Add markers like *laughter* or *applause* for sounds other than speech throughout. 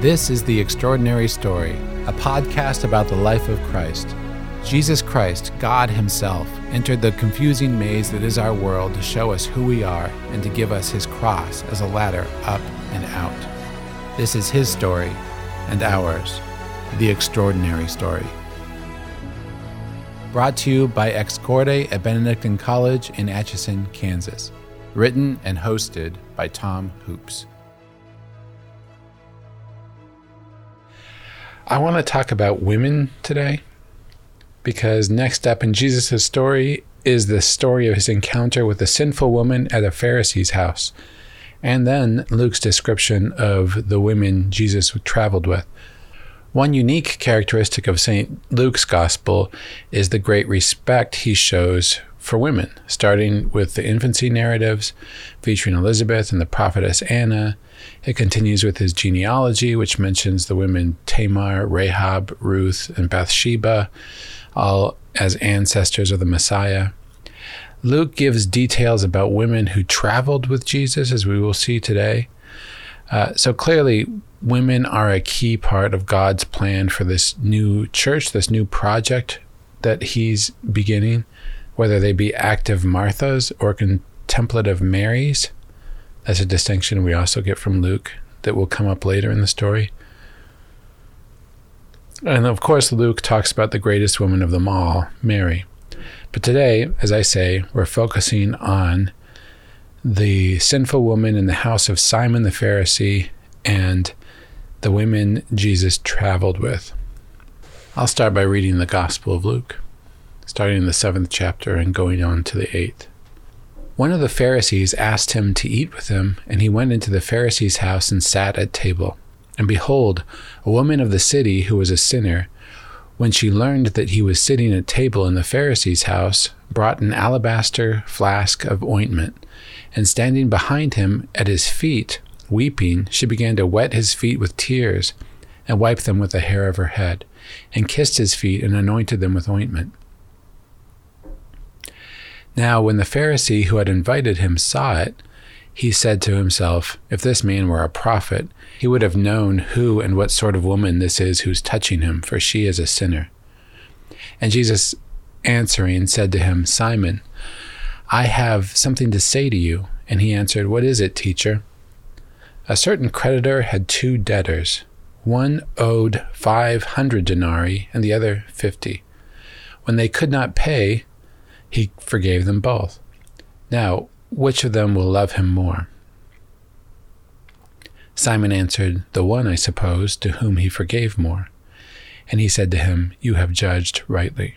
This is The Extraordinary Story, a podcast about the life of Christ. Jesus Christ, God Himself, entered the confusing maze that is our world to show us who we are and to give us His cross as a ladder up and out. This is His story and ours, The Extraordinary Story. Brought to you by Ex Corde at Benedictine College in Atchison, Kansas. Written and hosted by Tom Hoopes. I want to talk about women today because next up in Jesus' story is the story of his encounter with a sinful woman at a Pharisee's house, and then Luke's description of the women Jesus traveled with. One unique characteristic of St. Luke's gospel is the great respect he shows for women, starting with the infancy narratives featuring Elizabeth and the prophetess Anna, it continues with his genealogy, which mentions the women Tamar, Rahab, Ruth, and Bathsheba, all as ancestors of the Messiah. Luke gives details about women who traveled with Jesus, as we will see today. Uh, so clearly, women are a key part of God's plan for this new church, this new project that He's beginning, whether they be active Marthas or contemplative Marys. That's a distinction we also get from Luke that will come up later in the story. And of course, Luke talks about the greatest woman of them all, Mary. But today, as I say, we're focusing on the sinful woman in the house of Simon the Pharisee and the women Jesus traveled with. I'll start by reading the Gospel of Luke, starting in the seventh chapter and going on to the eighth. One of the Pharisees asked him to eat with him, and he went into the Pharisee's house and sat at table. And behold, a woman of the city who was a sinner, when she learned that he was sitting at table in the Pharisee's house, brought an alabaster flask of ointment, and standing behind him at his feet, weeping, she began to wet his feet with tears, and wipe them with the hair of her head, and kissed his feet and anointed them with ointment. Now, when the Pharisee who had invited him saw it, he said to himself, If this man were a prophet, he would have known who and what sort of woman this is who's touching him, for she is a sinner. And Jesus answering said to him, Simon, I have something to say to you. And he answered, What is it, teacher? A certain creditor had two debtors. One owed five hundred denarii, and the other fifty. When they could not pay, he forgave them both. Now, which of them will love him more? Simon answered, The one, I suppose, to whom he forgave more. And he said to him, You have judged rightly.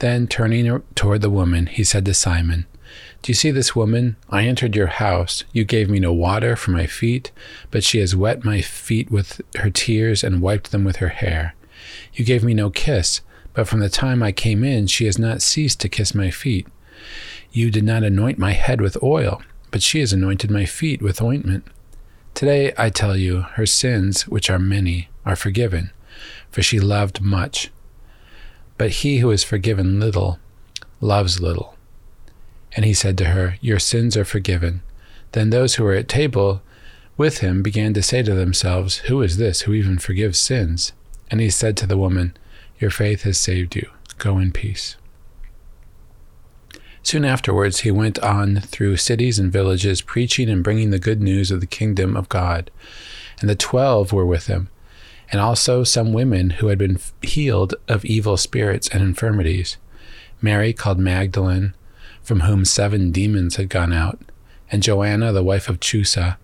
Then, turning toward the woman, he said to Simon, Do you see this woman? I entered your house. You gave me no water for my feet, but she has wet my feet with her tears and wiped them with her hair. You gave me no kiss but from the time I came in, she has not ceased to kiss my feet. You did not anoint my head with oil, but she has anointed my feet with ointment. Today, I tell you, her sins, which are many, are forgiven, for she loved much. But he who is forgiven little loves little. And he said to her, Your sins are forgiven. Then those who were at table with him began to say to themselves, Who is this who even forgives sins? And he said to the woman, your faith has saved you. Go in peace. Soon afterwards, he went on through cities and villages, preaching and bringing the good news of the kingdom of God. And the twelve were with him, and also some women who had been healed of evil spirits and infirmities Mary, called Magdalene, from whom seven demons had gone out, and Joanna, the wife of Chusa,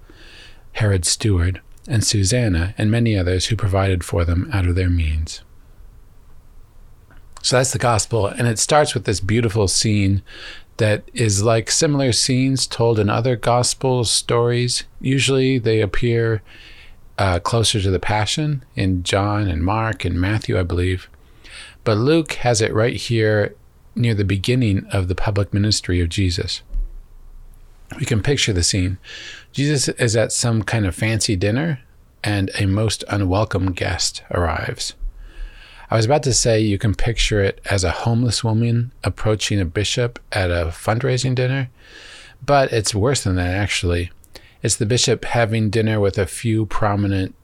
Herod's steward, and Susanna, and many others who provided for them out of their means. So that's the gospel. And it starts with this beautiful scene that is like similar scenes told in other gospel stories. Usually they appear uh, closer to the Passion in John and Mark and Matthew, I believe. But Luke has it right here near the beginning of the public ministry of Jesus. We can picture the scene. Jesus is at some kind of fancy dinner, and a most unwelcome guest arrives. I was about to say you can picture it as a homeless woman approaching a bishop at a fundraising dinner, but it's worse than that, actually. It's the bishop having dinner with a few prominent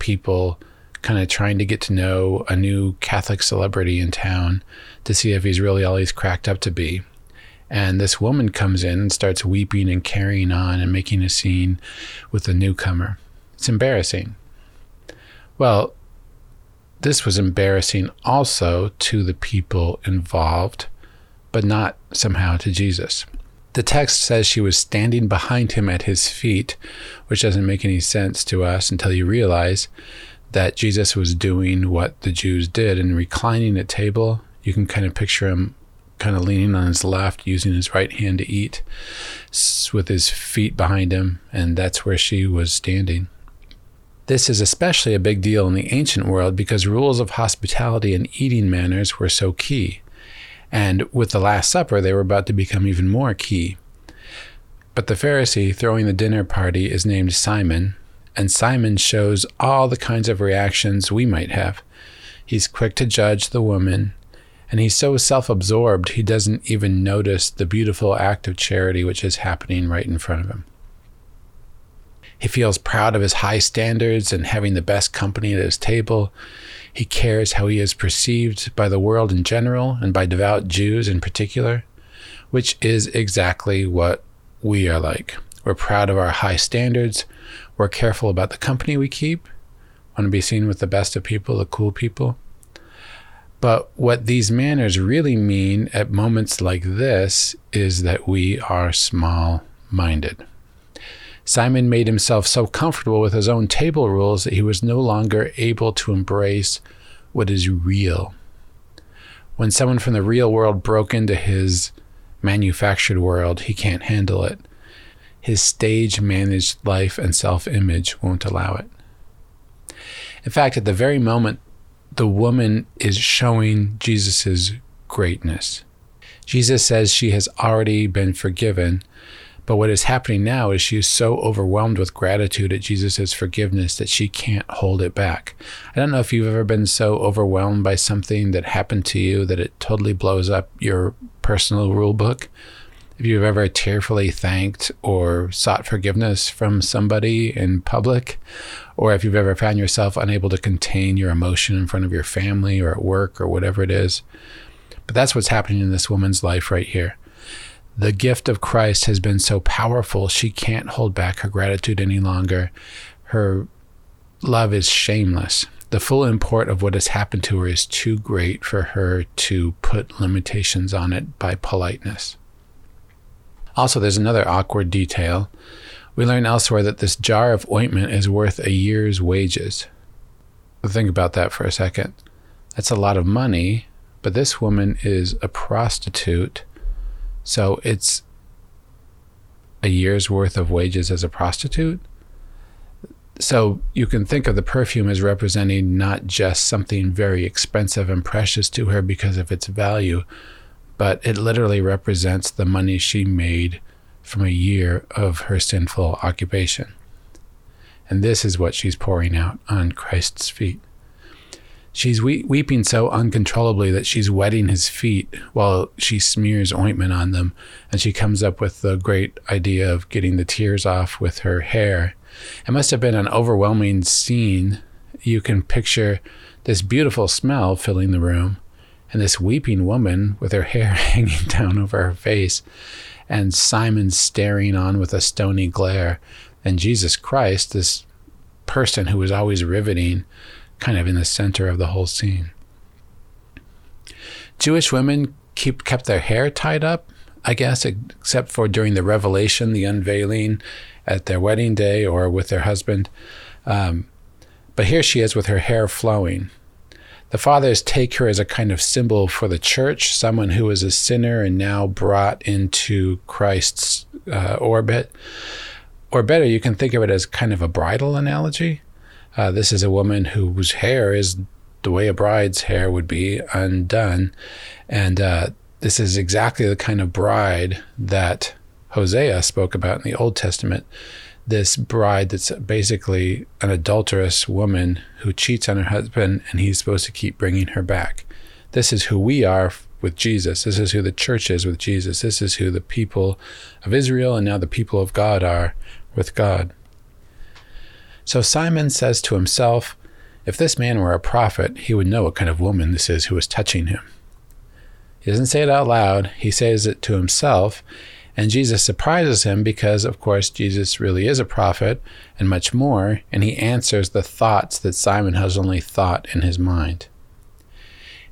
people kind of trying to get to know a new Catholic celebrity in town to see if he's really all he's cracked up to be. And this woman comes in and starts weeping and carrying on and making a scene with the newcomer. It's embarrassing. Well, this was embarrassing also to the people involved, but not somehow to Jesus. The text says she was standing behind him at his feet, which doesn't make any sense to us until you realize that Jesus was doing what the Jews did and reclining at table. You can kind of picture him kind of leaning on his left, using his right hand to eat, with his feet behind him, and that's where she was standing. This is especially a big deal in the ancient world because rules of hospitality and eating manners were so key. And with the Last Supper, they were about to become even more key. But the Pharisee throwing the dinner party is named Simon, and Simon shows all the kinds of reactions we might have. He's quick to judge the woman, and he's so self absorbed he doesn't even notice the beautiful act of charity which is happening right in front of him. He feels proud of his high standards and having the best company at his table. He cares how he is perceived by the world in general and by devout Jews in particular, which is exactly what we are like. We're proud of our high standards. We're careful about the company we keep, want to be seen with the best of people, the cool people. But what these manners really mean at moments like this is that we are small minded. Simon made himself so comfortable with his own table rules that he was no longer able to embrace what is real. When someone from the real world broke into his manufactured world, he can't handle it his stage managed life and self image won't allow it. In fact, at the very moment the woman is showing Jesus' greatness, Jesus says she has already been forgiven. But what is happening now is she is so overwhelmed with gratitude at Jesus' forgiveness that she can't hold it back. I don't know if you've ever been so overwhelmed by something that happened to you that it totally blows up your personal rule book if you've ever tearfully thanked or sought forgiveness from somebody in public, or if you've ever found yourself unable to contain your emotion in front of your family or at work or whatever it is. But that's what's happening in this woman's life right here. The gift of Christ has been so powerful, she can't hold back her gratitude any longer. Her love is shameless. The full import of what has happened to her is too great for her to put limitations on it by politeness. Also, there's another awkward detail. We learn elsewhere that this jar of ointment is worth a year's wages. Think about that for a second. That's a lot of money, but this woman is a prostitute. So it's a year's worth of wages as a prostitute. So you can think of the perfume as representing not just something very expensive and precious to her because of its value, but it literally represents the money she made from a year of her sinful occupation. And this is what she's pouring out on Christ's feet. She's we- weeping so uncontrollably that she's wetting his feet while she smears ointment on them. And she comes up with the great idea of getting the tears off with her hair. It must have been an overwhelming scene. You can picture this beautiful smell filling the room and this weeping woman with her hair *laughs* hanging down over her face, and Simon staring on with a stony glare, and Jesus Christ, this person who was always riveting, kind of in the center of the whole scene. Jewish women keep kept their hair tied up, I guess, except for during the revelation, the unveiling at their wedding day or with their husband. Um, but here she is with her hair flowing, the fathers take her as a kind of symbol for the church, someone who is a sinner and now brought into Christ's uh, orbit. Or better, you can think of it as kind of a bridal analogy. Uh, this is a woman whose hair is the way a bride's hair would be undone. And uh, this is exactly the kind of bride that Hosea spoke about in the Old Testament this bride that's basically an adulterous woman who cheats on her husband and he's supposed to keep bringing her back. This is who we are with Jesus. This is who the church is with Jesus. This is who the people of Israel and now the people of God are with God. So Simon says to himself, If this man were a prophet, he would know what kind of woman this is who is touching him. He doesn't say it out loud, he says it to himself, and Jesus surprises him because, of course, Jesus really is a prophet and much more, and he answers the thoughts that Simon has only thought in his mind.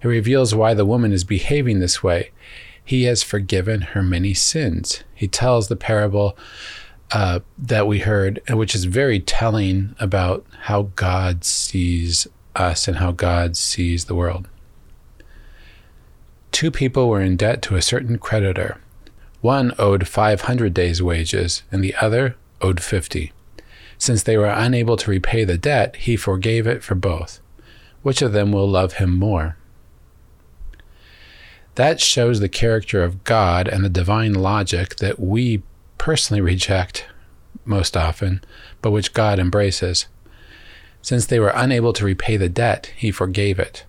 He reveals why the woman is behaving this way. He has forgiven her many sins. He tells the parable uh, that we heard, which is very telling about how God sees us and how God sees the world. Two people were in debt to a certain creditor. One owed 500 days' wages, and the other owed 50. Since they were unable to repay the debt, he forgave it for both. Which of them will love him more? That shows the character of God and the divine logic that we personally reject most often, but which God embraces. Since they were unable to repay the debt, he forgave it.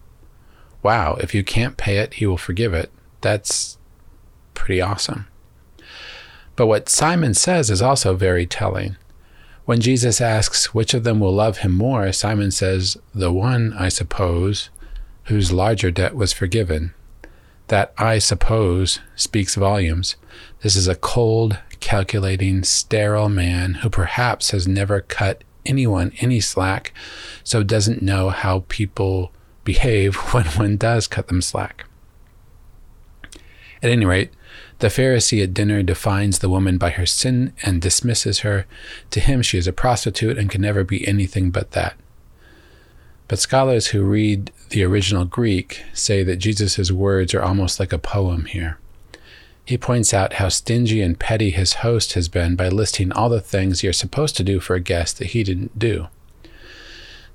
Wow, if you can't pay it, he will forgive it. That's pretty awesome. But what Simon says is also very telling. When Jesus asks which of them will love him more, Simon says, The one, I suppose, whose larger debt was forgiven. That I suppose speaks volumes. This is a cold, calculating, sterile man who perhaps has never cut anyone any slack, so doesn't know how people behave *laughs* when one does cut them slack. At any rate, the Pharisee at dinner defines the woman by her sin and dismisses her. To him, she is a prostitute and can never be anything but that. But scholars who read the original Greek say that Jesus' words are almost like a poem here. He points out how stingy and petty his host has been by listing all the things you're supposed to do for a guest that he didn't do.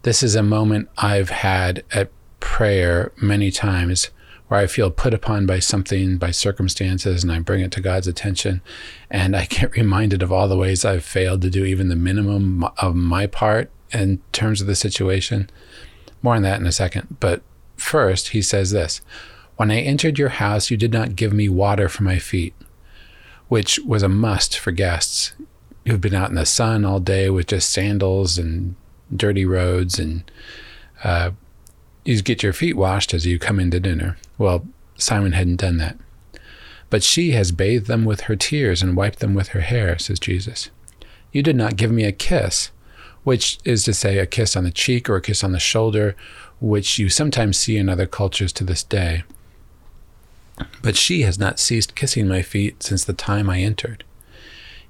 This is a moment I've had at prayer many times where I feel put upon by something, by circumstances, and I bring it to God's attention. And I get *laughs* reminded of all the ways I've failed to do even the minimum of my part in terms of the situation. More on that in a second. But first, he says this When I entered your house, you did not give me water for my feet, which was a must for guests who've been out in the sun all day with just sandals and dirty roads and uh, you get your feet washed as you come in to dinner. Well, Simon hadn't done that. But she has bathed them with her tears and wiped them with her hair, says Jesus. You did not give me a kiss, which is to say, a kiss on the cheek or a kiss on the shoulder, which you sometimes see in other cultures to this day. But she has not ceased kissing my feet since the time I entered.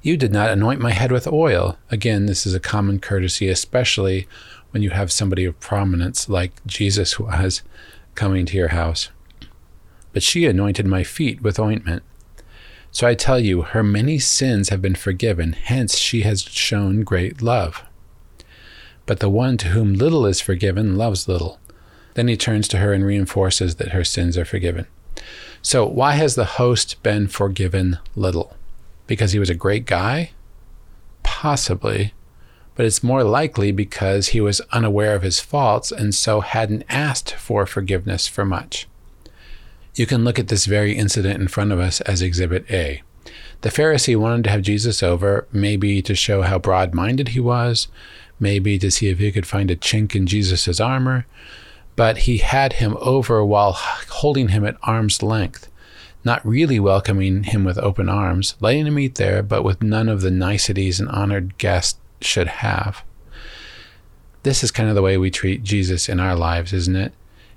You did not anoint my head with oil. Again, this is a common courtesy, especially when you have somebody of prominence like Jesus was coming to your house. But she anointed my feet with ointment. So I tell you, her many sins have been forgiven, hence she has shown great love. But the one to whom little is forgiven loves little. Then he turns to her and reinforces that her sins are forgiven. So, why has the host been forgiven little? Because he was a great guy? Possibly but it's more likely because he was unaware of his faults and so hadn't asked for forgiveness for much. You can look at this very incident in front of us as Exhibit A. The Pharisee wanted to have Jesus over, maybe to show how broad minded he was, maybe to see if he could find a chink in Jesus' armor, but he had him over while holding him at arm's length, not really welcoming him with open arms, letting him eat there, but with none of the niceties an honored guest should have. This is kind of the way we treat Jesus in our lives, isn't it?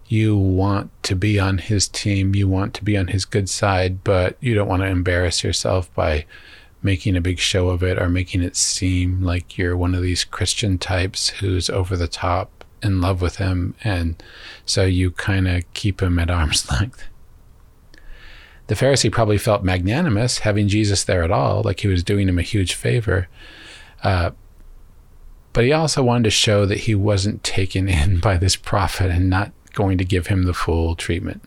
You want to be on his team, you want to be on his good side, but you don't want to embarrass yourself by making a big show of it or making it seem like you're one of these Christian types who's over the top in love with him. And so you kind of keep him at arm's *laughs* length. The Pharisee probably felt magnanimous having Jesus there at all, like he was doing him a huge favor. Uh, but he also wanted to show that he wasn't taken *laughs* in by this prophet and not going to give him the full treatment.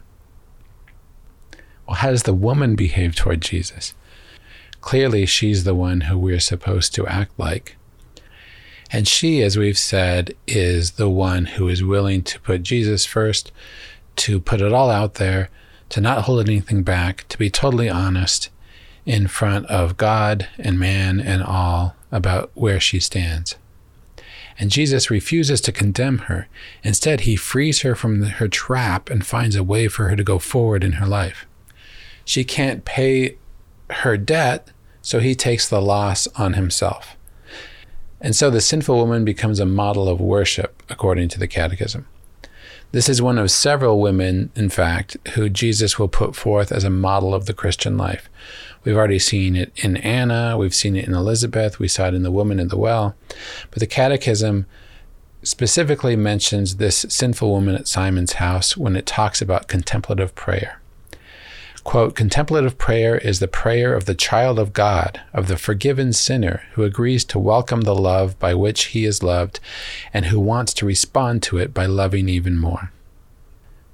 Well, how does the woman behave toward Jesus? Clearly, she's the one who we're supposed to act like. And she, as we've said, is the one who is willing to put Jesus first, to put it all out there, to not hold anything back, to be totally honest in front of God and man and all about where she stands. And Jesus refuses to condemn her. Instead, he frees her from her trap and finds a way for her to go forward in her life. She can't pay her debt, so he takes the loss on himself. And so the sinful woman becomes a model of worship, according to the Catechism. This is one of several women, in fact, who Jesus will put forth as a model of the Christian life. We've already seen it in Anna, we've seen it in Elizabeth, we saw it in the woman in the well. But the Catechism specifically mentions this sinful woman at Simon's house when it talks about contemplative prayer. Quote, contemplative prayer is the prayer of the child of God, of the forgiven sinner who agrees to welcome the love by which he is loved and who wants to respond to it by loving even more.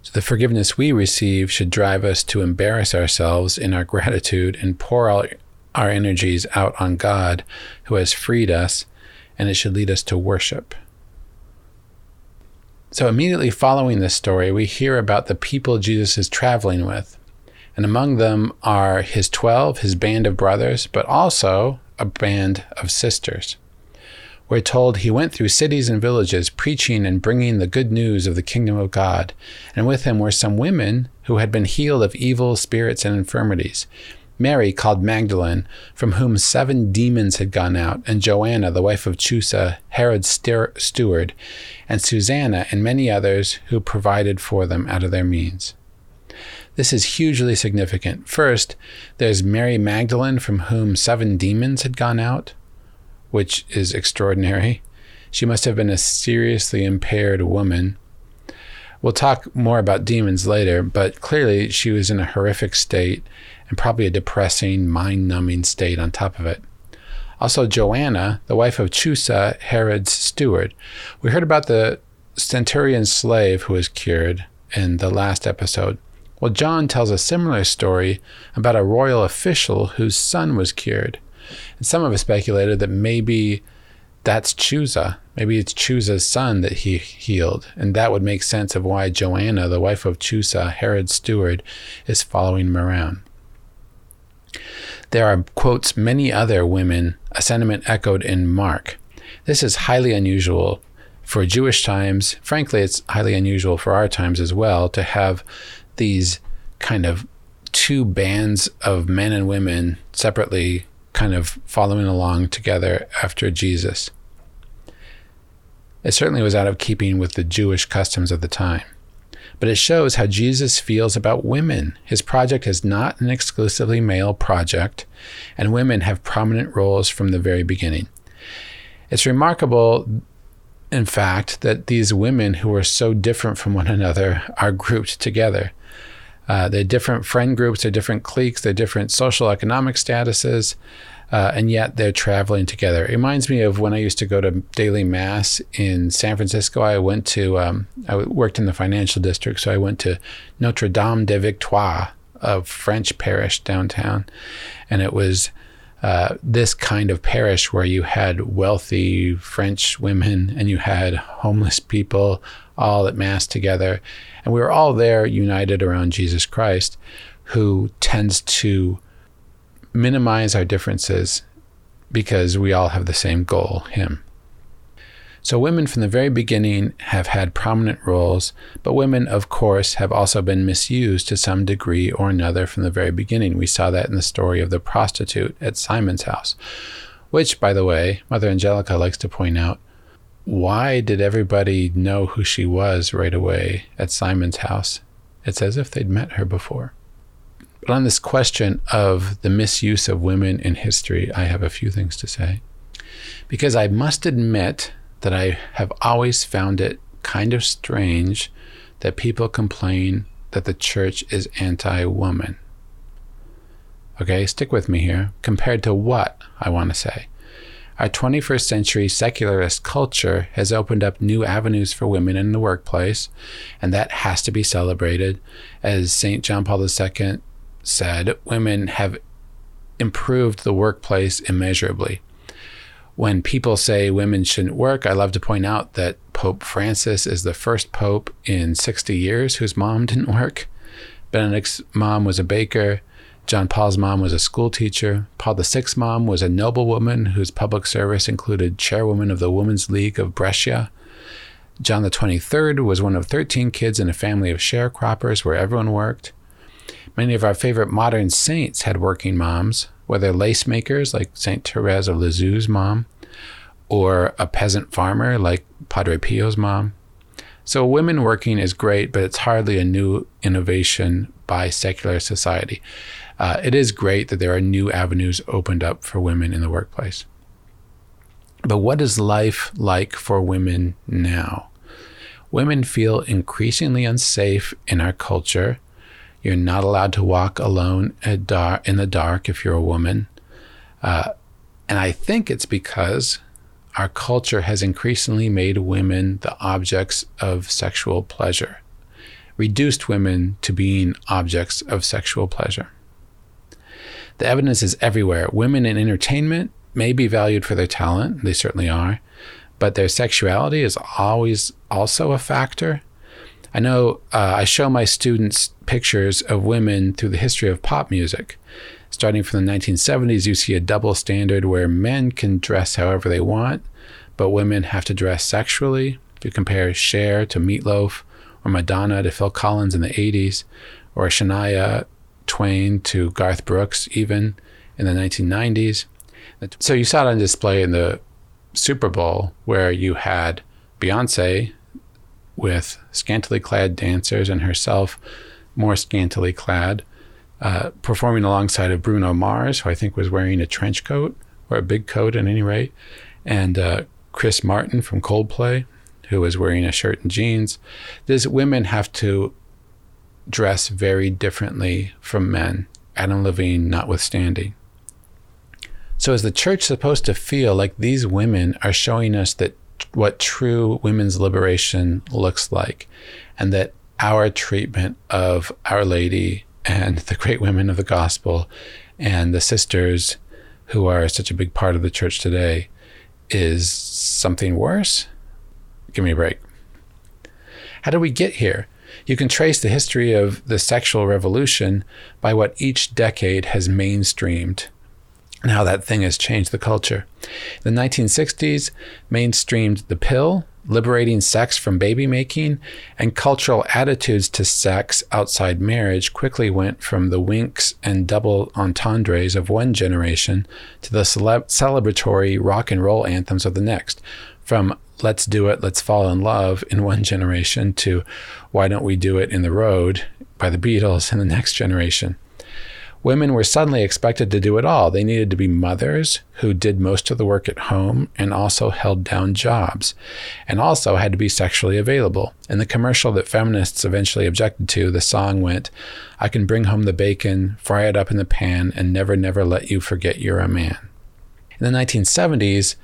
So the forgiveness we receive should drive us to embarrass ourselves in our gratitude and pour out our energies out on God who has freed us, and it should lead us to worship. So immediately following this story, we hear about the people Jesus is traveling with and among them are his 12, his band of brothers, but also a band of sisters. We're told he went through cities and villages, preaching and bringing the good news of the kingdom of God. And with him were some women who had been healed of evil spirits and infirmities. Mary, called Magdalene, from whom seven demons had gone out, and Joanna, the wife of Chusa, Herod's steward, and Susanna, and many others who provided for them out of their means. This is hugely significant. First, there's Mary Magdalene, from whom seven demons had gone out, which is extraordinary. She must have been a seriously impaired woman. We'll talk more about demons later, but clearly she was in a horrific state and probably a depressing, mind numbing state on top of it. Also, Joanna, the wife of Chusa, Herod's steward. We heard about the centurion slave who was cured in the last episode. Well, John tells a similar story about a royal official whose son was cured. And some us speculated that maybe that's Chusa. Maybe it's Chusa's son that he healed. And that would make sense of why Joanna, the wife of Chusa, Herod's steward, is following him around. There are, quotes, many other women, a sentiment echoed in Mark. This is highly unusual for Jewish times. Frankly, it's highly unusual for our times as well to have these kind of two bands of men and women separately kind of following along together after Jesus. It certainly was out of keeping with the Jewish customs of the time. But it shows how Jesus feels about women. His project is not an exclusively male project, and women have prominent roles from the very beginning. It's remarkable, in fact, that these women who are so different from one another are grouped together. Uh, they're different friend groups, they're different cliques, they're different social economic statuses, uh, and yet they're traveling together. It reminds me of when I used to go to daily mass in San Francisco. I went to, um, I worked in the financial district, so I went to Notre Dame de Victoire, a French parish downtown, and it was. Uh, this kind of parish where you had wealthy French women and you had homeless people all at Mass together. And we were all there united around Jesus Christ, who tends to minimize our differences because we all have the same goal, Him. So, women from the very beginning have had prominent roles, but women, of course, have also been misused to some degree or another from the very beginning. We saw that in the story of the prostitute at Simon's house, which, by the way, Mother Angelica likes to point out why did everybody know who she was right away at Simon's house? It's as if they'd met her before. But on this question of the misuse of women in history, I have a few things to say. Because I must admit that I have always found it kind of strange that people complain that the church is anti woman. Okay, stick with me here. Compared to what, I want to say. Our 21st century secularist culture has opened up new avenues for women in the workplace, and that has to be celebrated. As St. John Paul II said, women have improved the workplace immeasurably. When people say women shouldn't work, I love to point out that Pope Francis is the first pope in 60 years whose mom didn't work. Benedict's mom was a baker. John Paul's mom was a school teacher. Paul VI's mom was a noblewoman whose public service included chairwoman of the Women's League of Brescia. John the 23rd was one of 13 kids in a family of sharecroppers where everyone worked. Many of our favorite modern saints had working moms, whether lace makers like St. Therese of Lisieux's mom, or a peasant farmer like Padre Pio's mom. So, women working is great, but it's hardly a new innovation by secular society. Uh, it is great that there are new avenues opened up for women in the workplace. But what is life like for women now? Women feel increasingly unsafe in our culture. You're not allowed to walk alone in the dark if you're a woman. Uh, and I think it's because our culture has increasingly made women the objects of sexual pleasure, reduced women to being objects of sexual pleasure. The evidence is everywhere. Women in entertainment may be valued for their talent, they certainly are, but their sexuality is always also a factor. I know uh, I show my students pictures of women through the history of pop music. Starting from the 1970s, you see a double standard where men can dress however they want, but women have to dress sexually. If you compare Cher to Meatloaf, or Madonna to Phil Collins in the 80s, or Shania Twain to Garth Brooks, even in the 1990s. So you saw it on display in the Super Bowl where you had Beyonce with scantily clad dancers and herself more scantily clad, uh, performing alongside of Bruno Mars, who I think was wearing a trench coat or a big coat at any rate, and uh, Chris Martin from Coldplay, who was wearing a shirt and jeans. These women have to dress very differently from men, Adam Levine notwithstanding. So, is the church supposed to feel like these women are showing us that what true women's liberation looks like, and that our treatment of Our Lady and the great women of the gospel and the sisters who are such a big part of the church today is something worse? Give me a break. How do we get here? You can trace the history of the sexual revolution by what each decade has mainstreamed and how that thing has changed the culture. The 1960s mainstreamed the pill, liberating sex from baby making, and cultural attitudes to sex outside marriage quickly went from the winks and double entendres of one generation to the cele- celebratory rock and roll anthems of the next. From let's do it, let's fall in love in one generation to why don't we do it in the road by the Beatles in the next generation women were suddenly expected to do it all. They needed to be mothers who did most of the work at home and also held down jobs, and also had to be sexually available. In the commercial that feminists eventually objected to, the song went, I can bring home the bacon, fry it up in the pan, and never, never let you forget you're a man. In the 1970s,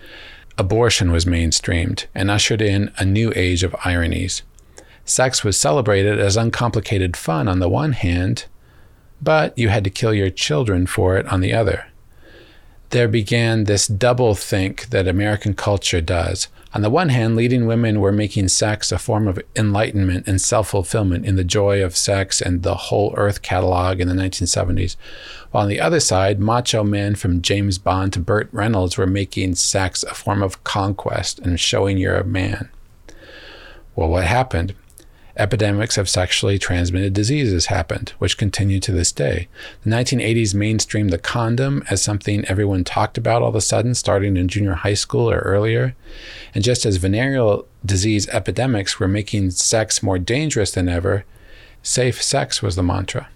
abortion was mainstreamed and ushered in a new age of ironies. Sex was celebrated as uncomplicated fun on the one hand, but you had to kill your children for it on the other. There began this double think that American culture does. On the one hand, leading women were making sex a form of enlightenment and self fulfillment in the joy of sex and the whole earth catalog in the 1970s. While on the other side, macho men from James Bond to Burt Reynolds were making sex a form of conquest and showing you're a man. Well, what happened? Epidemics of sexually transmitted diseases happened, which continue to this day. The 1980s mainstreamed the condom as something everyone talked about all of a sudden, starting in junior high school or earlier. And just as venereal disease epidemics were making sex more dangerous than ever, safe sex was the mantra.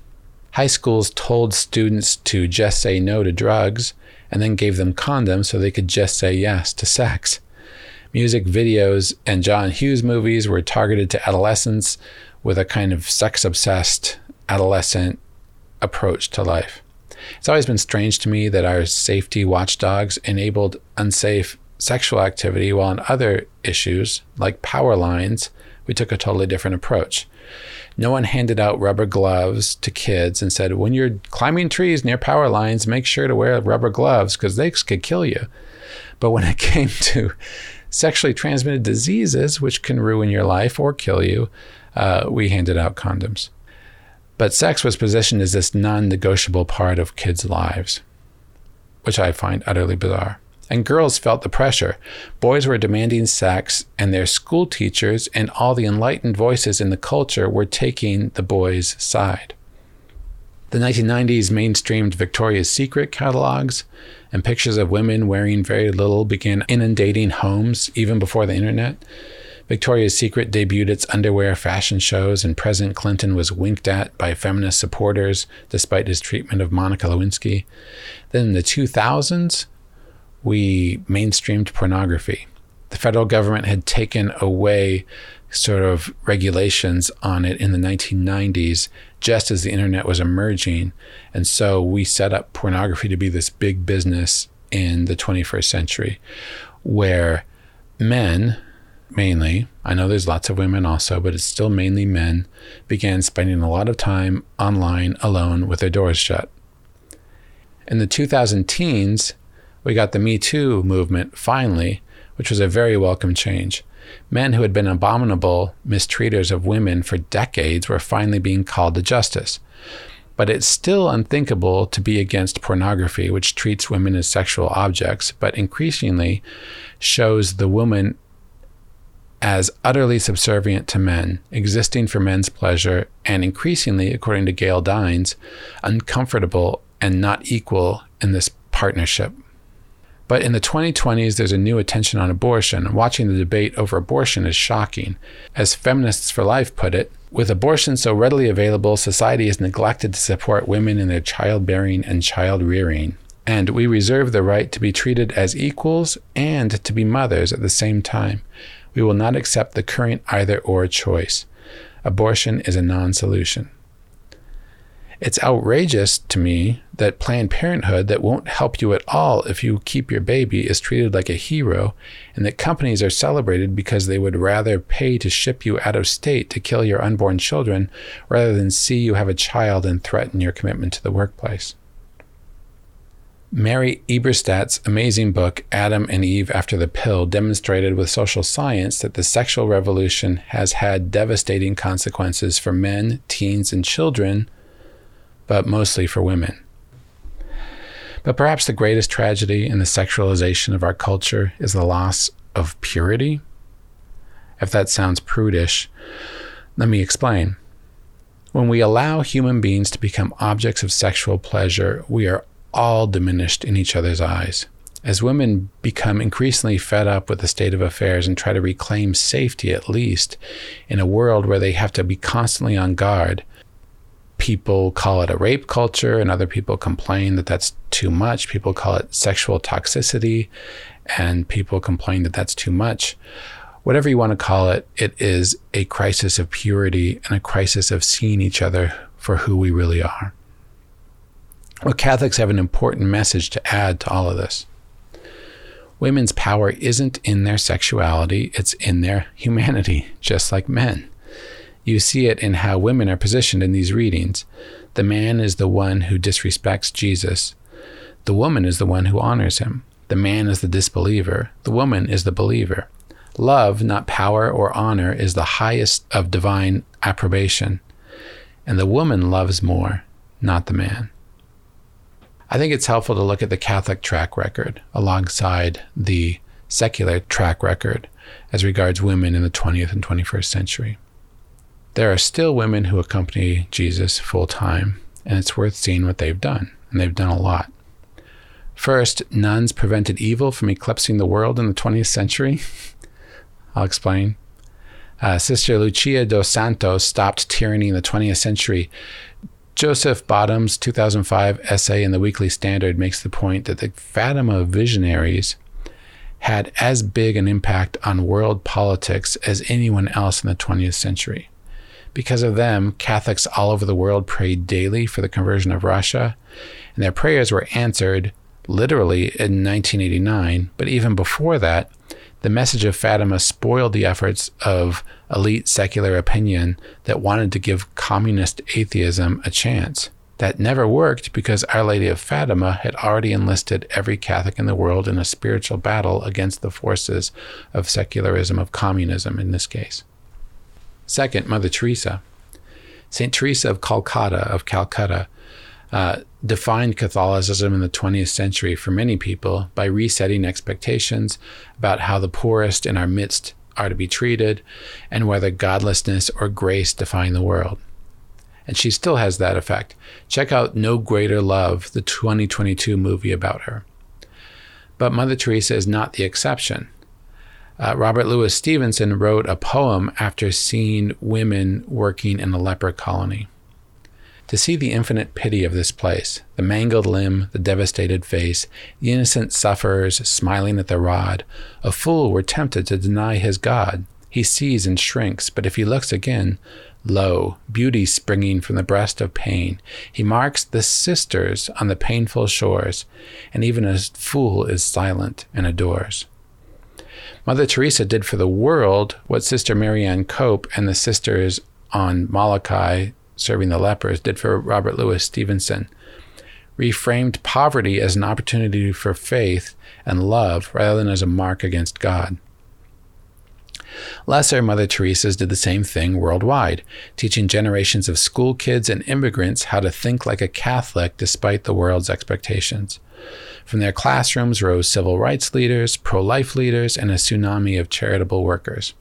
High schools told students to just say no to drugs and then gave them condoms so they could just say yes to sex music videos and John Hughes movies were targeted to adolescents with a kind of sex obsessed adolescent approach to life. It's always been strange to me that our safety watchdogs enabled unsafe sexual activity, while on other issues, like power lines, we took a totally different approach. No one handed out rubber gloves to kids and said, when you're climbing trees near power lines, make sure to wear rubber gloves because they could kill you. But when it *laughs* came to sexually transmitted diseases, which can ruin your life or kill you, uh, we handed out condoms. But sex was positioned as this non negotiable part of kids' lives, which I find utterly bizarre. And girls felt the pressure. Boys were demanding sex, and their school teachers and all the enlightened voices in the culture were taking the boys' side. The 1990s mainstreamed Victoria's Secret catalogs, and pictures of women wearing very little began inundating homes even before the internet. Victoria's Secret debuted its underwear fashion shows, and President Clinton was winked at by feminist supporters despite his treatment of Monica Lewinsky. Then in the 2000s, we mainstreamed pornography. The federal government had taken away sort of regulations on it in the 1990s, just as the internet was emerging. And so we set up pornography to be this big business in the 21st century where men, mainly, I know there's lots of women also, but it's still mainly men, began spending a lot of time online alone with their doors shut. In the 2000 teens, we got the Me Too movement finally, which was a very welcome change. Men who had been abominable mistreaters of women for decades were finally being called to justice. But it's still unthinkable to be against pornography, which treats women as sexual objects, but increasingly shows the woman as utterly subservient to men, existing for men's pleasure, and increasingly, according to Gail Dines, uncomfortable and not equal in this partnership. But in the 2020s, there's a new attention on abortion. Watching the debate over abortion is shocking. As Feminists for Life put it, with abortion so readily available, society has neglected to support women in their childbearing and child rearing. And we reserve the right to be treated as equals and to be mothers at the same time. We will not accept the current either or choice. Abortion is a non solution. It's outrageous to me that Planned Parenthood, that won't help you at all if you keep your baby, is treated like a hero, and that companies are celebrated because they would rather pay to ship you out of state to kill your unborn children rather than see you have a child and threaten your commitment to the workplace. Mary Eberstadt's amazing book, Adam and Eve After the Pill, demonstrated with social science that the sexual revolution has had devastating consequences for men, teens, and children but mostly for women. But perhaps the greatest tragedy in the sexualization of our culture is the loss of purity. If that sounds prudish, let me explain. When we allow human beings to become objects of sexual pleasure, we are all diminished in each other's eyes. As women become increasingly fed up with the state of affairs and try to reclaim safety, at least, in a world where they have to be constantly on guard, people call it a rape culture, and other people complain that that's too much. People call it sexual toxicity, and people complain that that's too much. Whatever you want to call it, it is a crisis of purity and a crisis of seeing each other for who we really are. Well, Catholics have an important message to add to all of this. Women's power isn't in their sexuality, it's in their humanity, *laughs* just like men. You see it in how women are positioned in these readings. The man is the one who disrespects Jesus. The woman is the one who honors him. The man is the disbeliever. The woman is the believer. Love, not power or honor, is the highest of divine approbation. And the woman loves more, not the man. I think it's helpful to look at the Catholic track record alongside the secular track record as regards women in the 20th and 21st century. There are still women who accompany Jesus full time, and it's worth seeing what they've done, and they've done a lot. First, nuns prevented evil from eclipsing the world in the 20th century. *laughs* I'll explain. Uh, Sister Lucia dos Santos stopped tyranny in the 20th century. Joseph Bottum's 2005 essay in the Weekly Standard makes the point that the Fatima visionaries had as big an impact on world politics as anyone else in the 20th century. Because of them, Catholics all over the world prayed daily for the conversion of Russia, and their prayers were answered literally in 1989. But even before that, the message of Fatima spoiled the efforts of elite secular opinion that wanted to give communist atheism a chance. That never worked because Our Lady of Fatima had already enlisted every Catholic in the world in a spiritual battle against the forces of secularism, of communism in this case. Second, Mother Teresa. St. Teresa of Calcutta, of Calcutta, uh, defined Catholicism in the 20th century for many people by resetting expectations about how the poorest in our midst are to be treated and whether godlessness or grace define the world. And she still has that effect. Check out No Greater Love, the 2022 movie about her. But Mother Teresa is not the exception. Uh, Robert Louis Stevenson wrote a poem after seeing women working in a leper colony. To see the infinite pity of this place, the mangled limb, the devastated face, the innocent sufferers smiling at the rod, a fool were tempted to deny his God. He sees and shrinks, but if he looks again, lo, beauty springing from the breast of pain, he marks the sisters on the painful shores, and even a fool is silent and adores. Mother Teresa did for the world what Sister Marianne Cope and the sisters on Molokai serving the lepers did for Robert Louis Stevenson. Reframed poverty as an opportunity for faith and love rather than as a mark against God. Lesser Mother Teresa's did the same thing worldwide, teaching generations of school kids and immigrants how to think like a Catholic despite the world's expectations. From their classrooms rose civil rights leaders, pro life leaders, and a tsunami of charitable workers.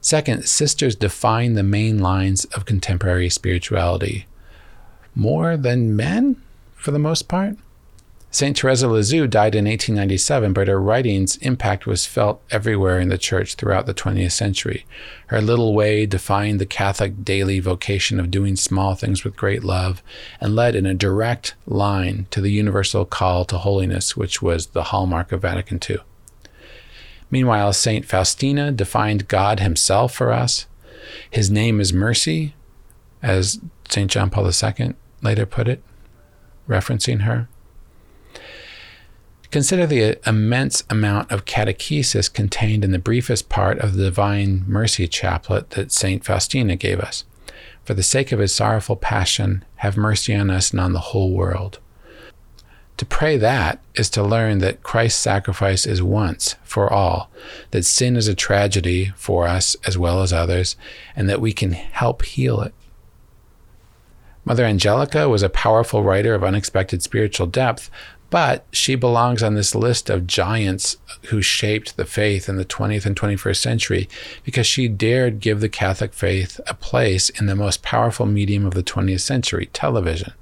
Second, sisters define the main lines of contemporary spirituality more than men, for the most part. St. Teresa Lisieux died in 1897, but her writings' impact was felt everywhere in the church throughout the 20th century. Her little way defined the Catholic daily vocation of doing small things with great love and led in a direct line to the universal call to holiness, which was the hallmark of Vatican II. Meanwhile, St. Faustina defined God himself for us. His name is mercy, as St. John Paul II later put it, referencing her. Consider the immense amount of catechesis contained in the briefest part of the Divine Mercy Chaplet that St. Faustina gave us. For the sake of his sorrowful passion, have mercy on us and on the whole world. To pray that is to learn that Christ's sacrifice is once for all, that sin is a tragedy for us as well as others, and that we can help heal it. Mother Angelica was a powerful writer of unexpected spiritual depth, but she belongs on this list of giants who shaped the faith in the 20th and 21st century because she dared give the Catholic faith a place in the most powerful medium of the 20th century, television.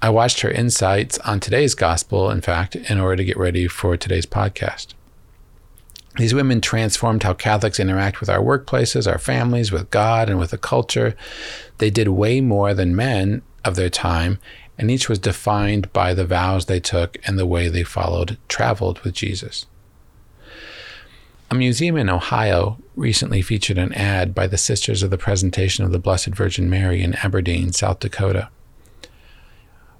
I watched her insights on today's gospel, in fact, in order to get ready for today's podcast. These women transformed how Catholics interact with our workplaces, our families, with God, and with the culture. They did way more than men of their time, and each was defined by the vows they took and the way they followed, traveled with Jesus. A museum in Ohio recently featured an ad by the Sisters of the Presentation of the Blessed Virgin Mary in Aberdeen, South Dakota.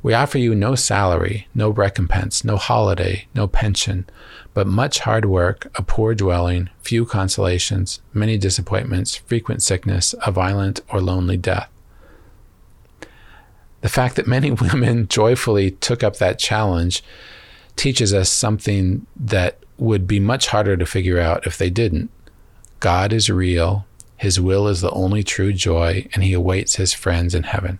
We offer you no salary, no recompense, no holiday, no pension, but much hard work, a poor dwelling, few consolations, many disappointments, frequent sickness, a violent or lonely death. The fact that many *laughs* women joyfully took up that challenge teaches us something that would be much harder to figure out if they didn't. God is real, His will is the only true joy, and He awaits His friends in heaven.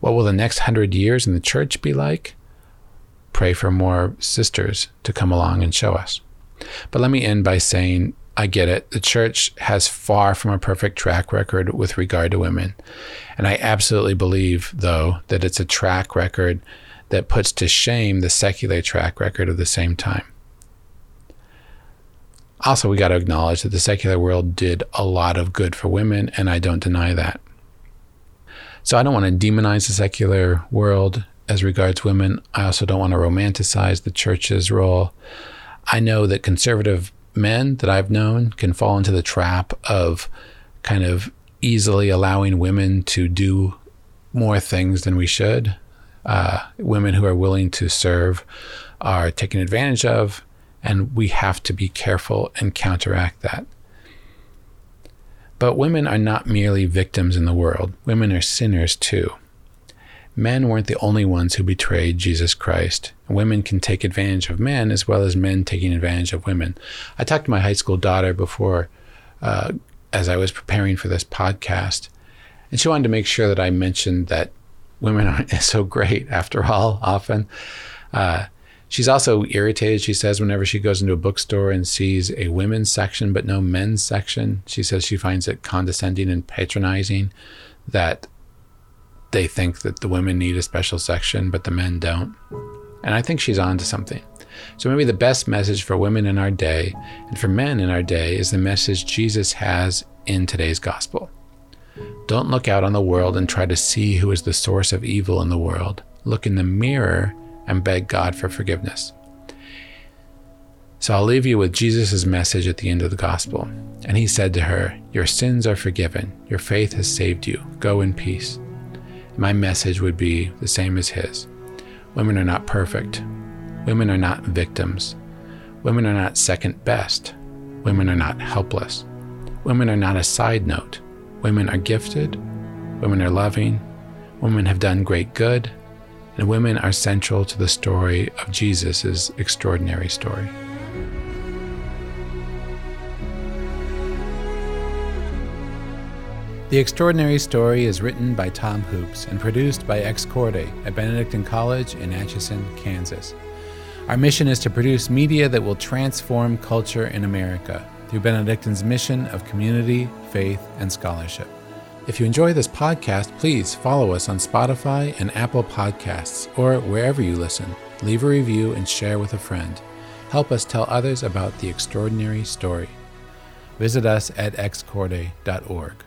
What will the next hundred years in the church be like? Pray for more sisters to come along and show us. But let me end by saying I get it. The church has far from a perfect track record with regard to women. And I absolutely believe, though, that it's a track record that puts to shame the secular track record of the same time. Also, we got to acknowledge that the secular world did a lot of good for women, and I don't deny that. So I don't want to demonize the secular world as regards women. I also don't want to romanticize the church's role. I know that conservative men that I've known can fall into the trap of kind of easily allowing women to do more things than we should. Uh, women who are willing to serve are taken advantage of, and we have to be careful and counteract that. But women are not merely victims in the world, women are sinners too men weren't the only ones who betrayed Jesus Christ. Women can take advantage of men as well as men taking advantage of women. I talked to my high school daughter before, uh, as I was preparing for this podcast, And she wanted to make sure that I mentioned that women aren't *laughs* so great after all, often. Uh, she's also irritated, she says, whenever she goes into a bookstore and sees a women's section but no men's section. She says she finds it condescending and patronizing that they think that the women need a special section but the men don't. And I think she's on to something. So maybe the best message for women in our day and for men in our day is the message Jesus has in today's gospel. Don't look out on the world and try to see who is the source of evil in the world. Look in the mirror and beg God for forgiveness. So I'll leave you with Jesus' message at the end of the gospel. And he said to her, Your sins are forgiven. Your faith has saved you. Go in peace. My message would be the same as his. Women are not perfect. Women are not victims. Women are not second best. Women are not helpless. Women are not a side note. Women are gifted. Women are loving. Women have done great good. And women are central to the story of Jesus' extraordinary story. The Extraordinary Story is written by Tom Hoopes and produced by Ex Corde at Benedictine College in Atchison, Kansas. Our mission is to produce media that will transform culture in America through Benedictine's mission of community, faith, and scholarship. If you enjoy this podcast, please follow us on Spotify and Apple Podcasts or wherever you listen. Leave a review and share with a friend. Help us tell others about the extraordinary story. Visit us at excorde.org.